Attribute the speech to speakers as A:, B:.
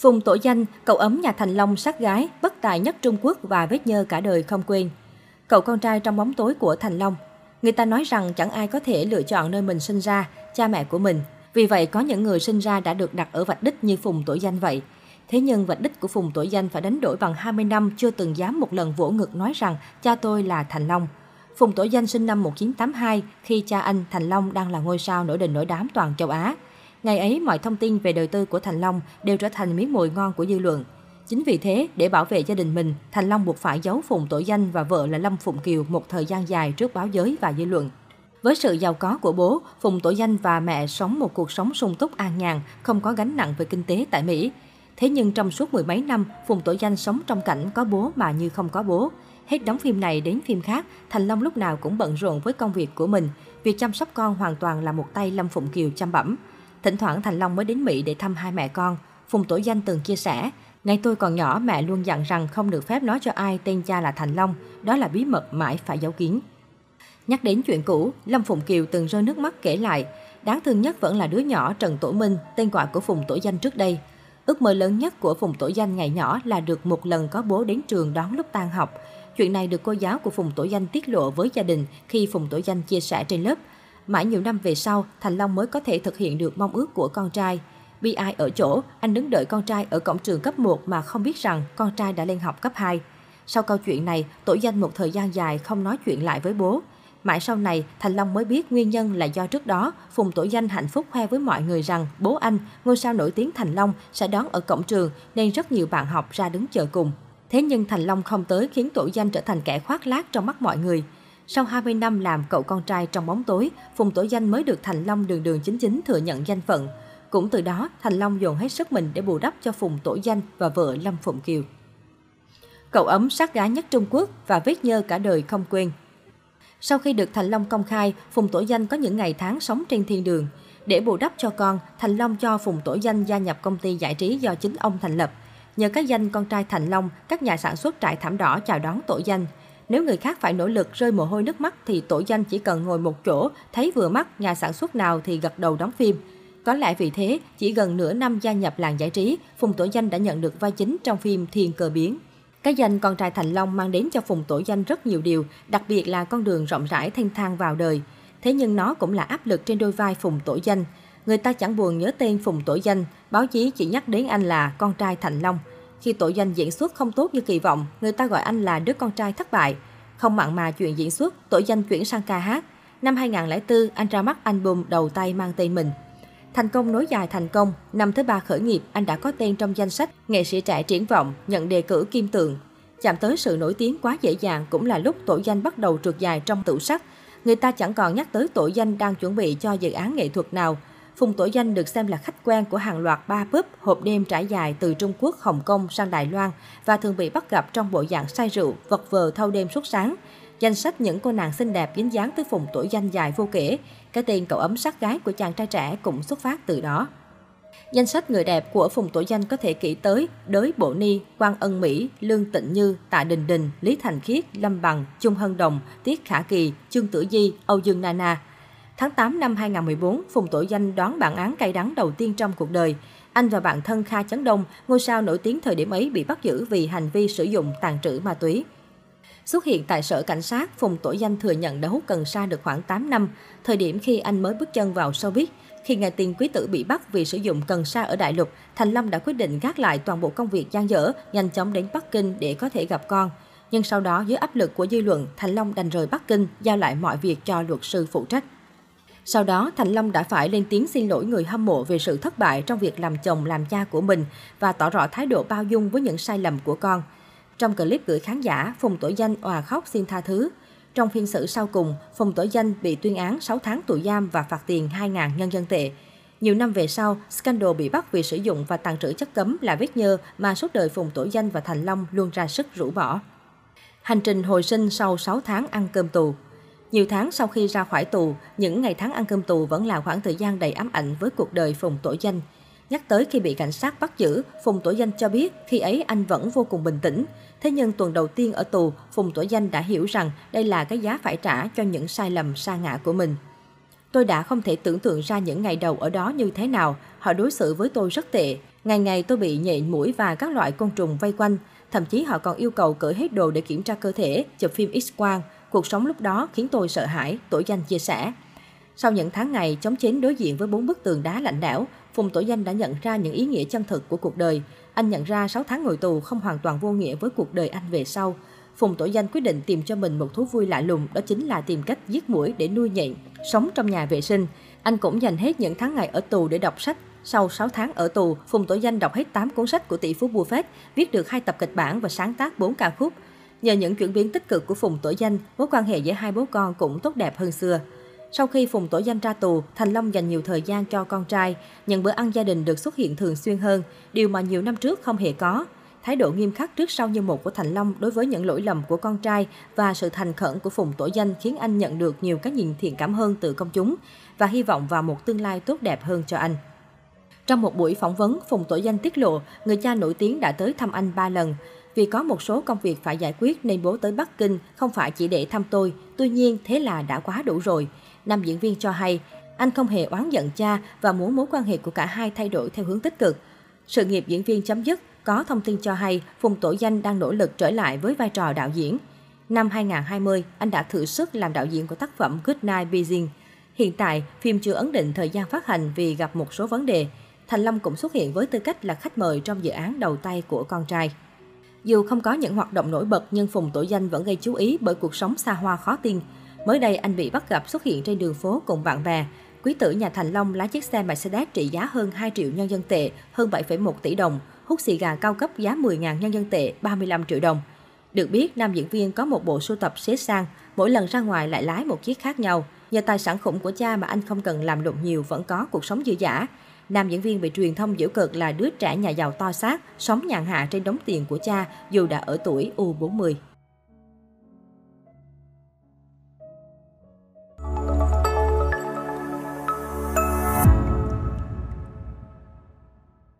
A: Phùng tổ danh, cậu ấm nhà Thành Long sát gái, bất tài nhất Trung Quốc và vết nhơ cả đời không quên. Cậu con trai trong bóng tối của Thành Long. Người ta nói rằng chẳng ai có thể lựa chọn nơi mình sinh ra, cha mẹ của mình. Vì vậy, có những người sinh ra đã được đặt ở vạch đích như Phùng tổ danh vậy. Thế nhưng vạch đích của Phùng tổ danh phải đánh đổi bằng 20 năm chưa từng dám một lần vỗ ngực nói rằng cha tôi là Thành Long. Phùng Tổ Danh sinh năm 1982 khi cha anh Thành Long đang là ngôi sao nổi đình nổi đám toàn châu Á. Ngày ấy, mọi thông tin về đời tư của Thành Long đều trở thành miếng mồi ngon của dư luận. Chính vì thế, để bảo vệ gia đình mình, Thành Long buộc phải giấu Phùng tội Danh và vợ là Lâm Phụng Kiều một thời gian dài trước báo giới và dư luận. Với sự giàu có của bố, Phùng Tổ Danh và mẹ sống một cuộc sống sung túc an nhàn, không có gánh nặng về kinh tế tại Mỹ. Thế nhưng trong suốt mười mấy năm, Phùng Tổ Danh sống trong cảnh có bố mà như không có bố. Hết đóng phim này đến phim khác, Thành Long lúc nào cũng bận rộn với công việc của mình. Việc chăm sóc con hoàn toàn là một tay Lâm Phụng Kiều chăm bẩm. Thỉnh thoảng Thành Long mới đến Mỹ để thăm hai mẹ con. Phùng Tổ Danh từng chia sẻ, Ngày tôi còn nhỏ, mẹ luôn dặn rằng không được phép nói cho ai tên cha là Thành Long. Đó là bí mật mãi phải giấu kín. Nhắc đến chuyện cũ, Lâm Phụng Kiều từng rơi nước mắt kể lại. Đáng thương nhất vẫn là đứa nhỏ Trần Tổ Minh, tên gọi của Phùng Tổ Danh trước đây. Ước mơ lớn nhất của Phùng Tổ Danh ngày nhỏ là được một lần có bố đến trường đón lúc tan học. Chuyện này được cô giáo của Phùng Tổ Danh tiết lộ với gia đình khi Phùng Tổ Danh chia sẻ trên lớp. Mãi nhiều năm về sau, Thành Long mới có thể thực hiện được mong ước của con trai. Bi ai ở chỗ, anh đứng đợi con trai ở cổng trường cấp 1 mà không biết rằng con trai đã lên học cấp 2. Sau câu chuyện này, Tổ Danh một thời gian dài không nói chuyện lại với bố. Mãi sau này, Thành Long mới biết nguyên nhân là do trước đó, Phùng Tổ Danh hạnh phúc khoe với mọi người rằng bố anh, ngôi sao nổi tiếng Thành Long, sẽ đón ở cổng trường nên rất nhiều bạn học ra đứng chờ cùng. Thế nhưng Thành Long không tới khiến Tổ Danh trở thành kẻ khoác lác trong mắt mọi người. Sau 20 năm làm cậu con trai trong bóng tối, Phùng Tổ Danh mới được Thành Long đường đường chính chính thừa nhận danh phận. Cũng từ đó, Thành Long dồn hết sức mình để bù đắp cho Phùng Tổ Danh và vợ Lâm Phụng Kiều. Cậu ấm sát gái nhất Trung Quốc và vết nhơ cả đời không quên. Sau khi được Thành Long công khai, Phùng Tổ Danh có những ngày tháng sống trên thiên đường. Để bù đắp cho con, Thành Long cho Phùng Tổ Danh gia nhập công ty giải trí do chính ông thành lập. Nhờ cái danh con trai Thành Long, các nhà sản xuất trại thảm đỏ chào đón Tổ Danh. Nếu người khác phải nỗ lực rơi mồ hôi nước mắt thì Tổ Danh chỉ cần ngồi một chỗ, thấy vừa mắt nhà sản xuất nào thì gật đầu đóng phim. Có lẽ vì thế, chỉ gần nửa năm gia nhập làng giải trí, Phùng Tổ Danh đã nhận được vai chính trong phim Thiên Cờ Biến. Cái danh con trai Thành Long mang đến cho Phùng Tổ Danh rất nhiều điều, đặc biệt là con đường rộng rãi thanh thang vào đời. Thế nhưng nó cũng là áp lực trên đôi vai Phùng Tổ Danh. Người ta chẳng buồn nhớ tên Phùng Tổ Danh, báo chí chỉ nhắc đến anh là con trai Thành Long. Khi tội Danh diễn xuất không tốt như kỳ vọng, người ta gọi anh là đứa con trai thất bại. Không mặn mà chuyện diễn xuất, tội Danh chuyển sang ca hát. Năm 2004, anh ra mắt album đầu tay mang tên mình. Thành công nối dài thành công, năm thứ ba khởi nghiệp, anh đã có tên trong danh sách nghệ sĩ trẻ triển vọng, nhận đề cử kim tượng. Chạm tới sự nổi tiếng quá dễ dàng cũng là lúc tội danh bắt đầu trượt dài trong tủ sắc. Người ta chẳng còn nhắc tới tội danh đang chuẩn bị cho dự án nghệ thuật nào. Phùng Tổ Danh được xem là khách quen của hàng loạt ba pub hộp đêm trải dài từ Trung Quốc, Hồng Kông sang Đài Loan và thường bị bắt gặp trong bộ dạng say rượu, vật vờ thâu đêm suốt sáng. Danh sách những cô nàng xinh đẹp dính dáng tới Phùng Tổ Danh dài vô kể. Cái tên cậu ấm sát gái của chàng trai trẻ cũng xuất phát từ đó. Danh sách người đẹp của Phùng Tổ Danh có thể kể tới Đới Bộ Ni, Quang Ân Mỹ, Lương Tịnh Như, Tạ Đình Đình, Lý Thành Khiết, Lâm Bằng, Trung Hân Đồng, Tiết Khả Kỳ, Trương Tử Di, Âu Dương Nana. Tháng 8 năm 2014, Phùng Tổ Danh đón bản án cay đắng đầu tiên trong cuộc đời. Anh và bạn thân Kha Chấn Đông, ngôi sao nổi tiếng thời điểm ấy bị bắt giữ vì hành vi sử dụng tàn trữ ma túy. Xuất hiện tại sở cảnh sát, Phùng Tổ Danh thừa nhận đã hút cần sa được khoảng 8 năm, thời điểm khi anh mới bước chân vào showbiz. Khi nghe tin quý tử bị bắt vì sử dụng cần sa ở đại lục, Thành Lâm đã quyết định gác lại toàn bộ công việc gian dở, nhanh chóng đến Bắc Kinh để có thể gặp con. Nhưng sau đó dưới áp lực của dư luận, Thành Long đành rời Bắc Kinh, giao lại mọi việc cho luật sư phụ trách. Sau đó, Thành Long đã phải lên tiếng xin lỗi người hâm mộ về sự thất bại trong việc làm chồng làm cha của mình và tỏ rõ thái độ bao dung với những sai lầm của con. Trong clip gửi khán giả, Phùng Tổ Danh òa khóc xin tha thứ. Trong phiên xử sau cùng, Phùng Tổ Danh bị tuyên án 6 tháng tù giam và phạt tiền 2.000 nhân dân tệ. Nhiều năm về sau, scandal bị bắt vì sử dụng và tàn trữ chất cấm là vết nhơ mà suốt đời Phùng Tổ Danh và Thành Long luôn ra sức rũ bỏ. Hành trình hồi sinh sau 6 tháng ăn cơm tù nhiều tháng sau khi ra khỏi tù, những ngày tháng ăn cơm tù vẫn là khoảng thời gian đầy ám ảnh với cuộc đời Phùng Tổ Danh. Nhắc tới khi bị cảnh sát bắt giữ, Phùng Tổ Danh cho biết khi ấy anh vẫn vô cùng bình tĩnh. Thế nhưng tuần đầu tiên ở tù, Phùng Tổ Danh đã hiểu rằng đây là cái giá phải trả cho những sai lầm sa ngã của mình. Tôi đã không thể tưởng tượng ra những ngày đầu ở đó như thế nào, họ đối xử với tôi rất tệ. Ngày ngày tôi bị nhện mũi và các loại côn trùng vây quanh, thậm chí họ còn yêu cầu cởi hết đồ để kiểm tra cơ thể, chụp phim X-quang. Cuộc sống lúc đó khiến tôi sợ hãi, tổ danh chia sẻ. Sau những tháng ngày chống chiến đối diện với bốn bức tường đá lạnh lẽo, Phùng Tổ Danh đã nhận ra những ý nghĩa chân thực của cuộc đời. Anh nhận ra 6 tháng ngồi tù không hoàn toàn vô nghĩa với cuộc đời anh về sau. Phùng Tổ Danh quyết định tìm cho mình một thú vui lạ lùng, đó chính là tìm cách giết mũi để nuôi nhện, sống trong nhà vệ sinh. Anh cũng dành hết những tháng ngày ở tù để đọc sách. Sau 6 tháng ở tù, Phùng Tổ Danh đọc hết 8 cuốn sách của tỷ phú Buffett, viết được hai tập kịch bản và sáng tác 4 ca khúc. Nhờ những chuyển biến tích cực của Phùng Tổ Danh, mối quan hệ giữa hai bố con cũng tốt đẹp hơn xưa. Sau khi Phùng Tổ Danh ra tù, Thành Long dành nhiều thời gian cho con trai, những bữa ăn gia đình được xuất hiện thường xuyên hơn, điều mà nhiều năm trước không hề có. Thái độ nghiêm khắc trước sau như một của Thành Long đối với những lỗi lầm của con trai và sự thành khẩn của Phùng Tổ Danh khiến anh nhận được nhiều cái nhìn thiện cảm hơn từ công chúng và hy vọng vào một tương lai tốt đẹp hơn cho anh. Trong một buổi phỏng vấn, Phùng Tổ Danh tiết lộ người cha nổi tiếng đã tới thăm anh ba lần. Vì có một số công việc phải giải quyết nên bố tới Bắc Kinh không phải chỉ để thăm tôi, tuy nhiên thế là đã quá đủ rồi. Nam diễn viên cho hay, anh không hề oán giận cha và muốn mối quan hệ của cả hai thay đổi theo hướng tích cực. Sự nghiệp diễn viên chấm dứt, có thông tin cho hay Phùng Tổ Danh đang nỗ lực trở lại với vai trò đạo diễn. Năm 2020, anh đã thử sức làm đạo diễn của tác phẩm Good Night Beijing. Hiện tại, phim chưa ấn định thời gian phát hành vì gặp một số vấn đề. Thành Long cũng xuất hiện với tư cách là khách mời trong dự án đầu tay của con trai. Dù không có những hoạt động nổi bật nhưng Phùng Tổ Danh vẫn gây chú ý bởi cuộc sống xa hoa khó tin. Mới đây, anh bị bắt gặp xuất hiện trên đường phố cùng bạn bè. Quý tử nhà Thành Long lái chiếc xe Mercedes trị giá hơn 2 triệu nhân dân tệ, hơn 7,1 tỷ đồng, hút xì gà cao cấp giá 10.000 nhân dân tệ, 35 triệu đồng. Được biết, nam diễn viên có một bộ sưu tập xế sang, mỗi lần ra ngoài lại lái một chiếc khác nhau. Nhờ tài sản khủng của cha mà anh không cần làm lụng nhiều vẫn có cuộc sống dư giả. Nam diễn viên bị truyền thông giễu cợt là đứa trẻ nhà giàu to xác, sống nhàn hạ trên đống tiền của cha dù đã ở tuổi U40.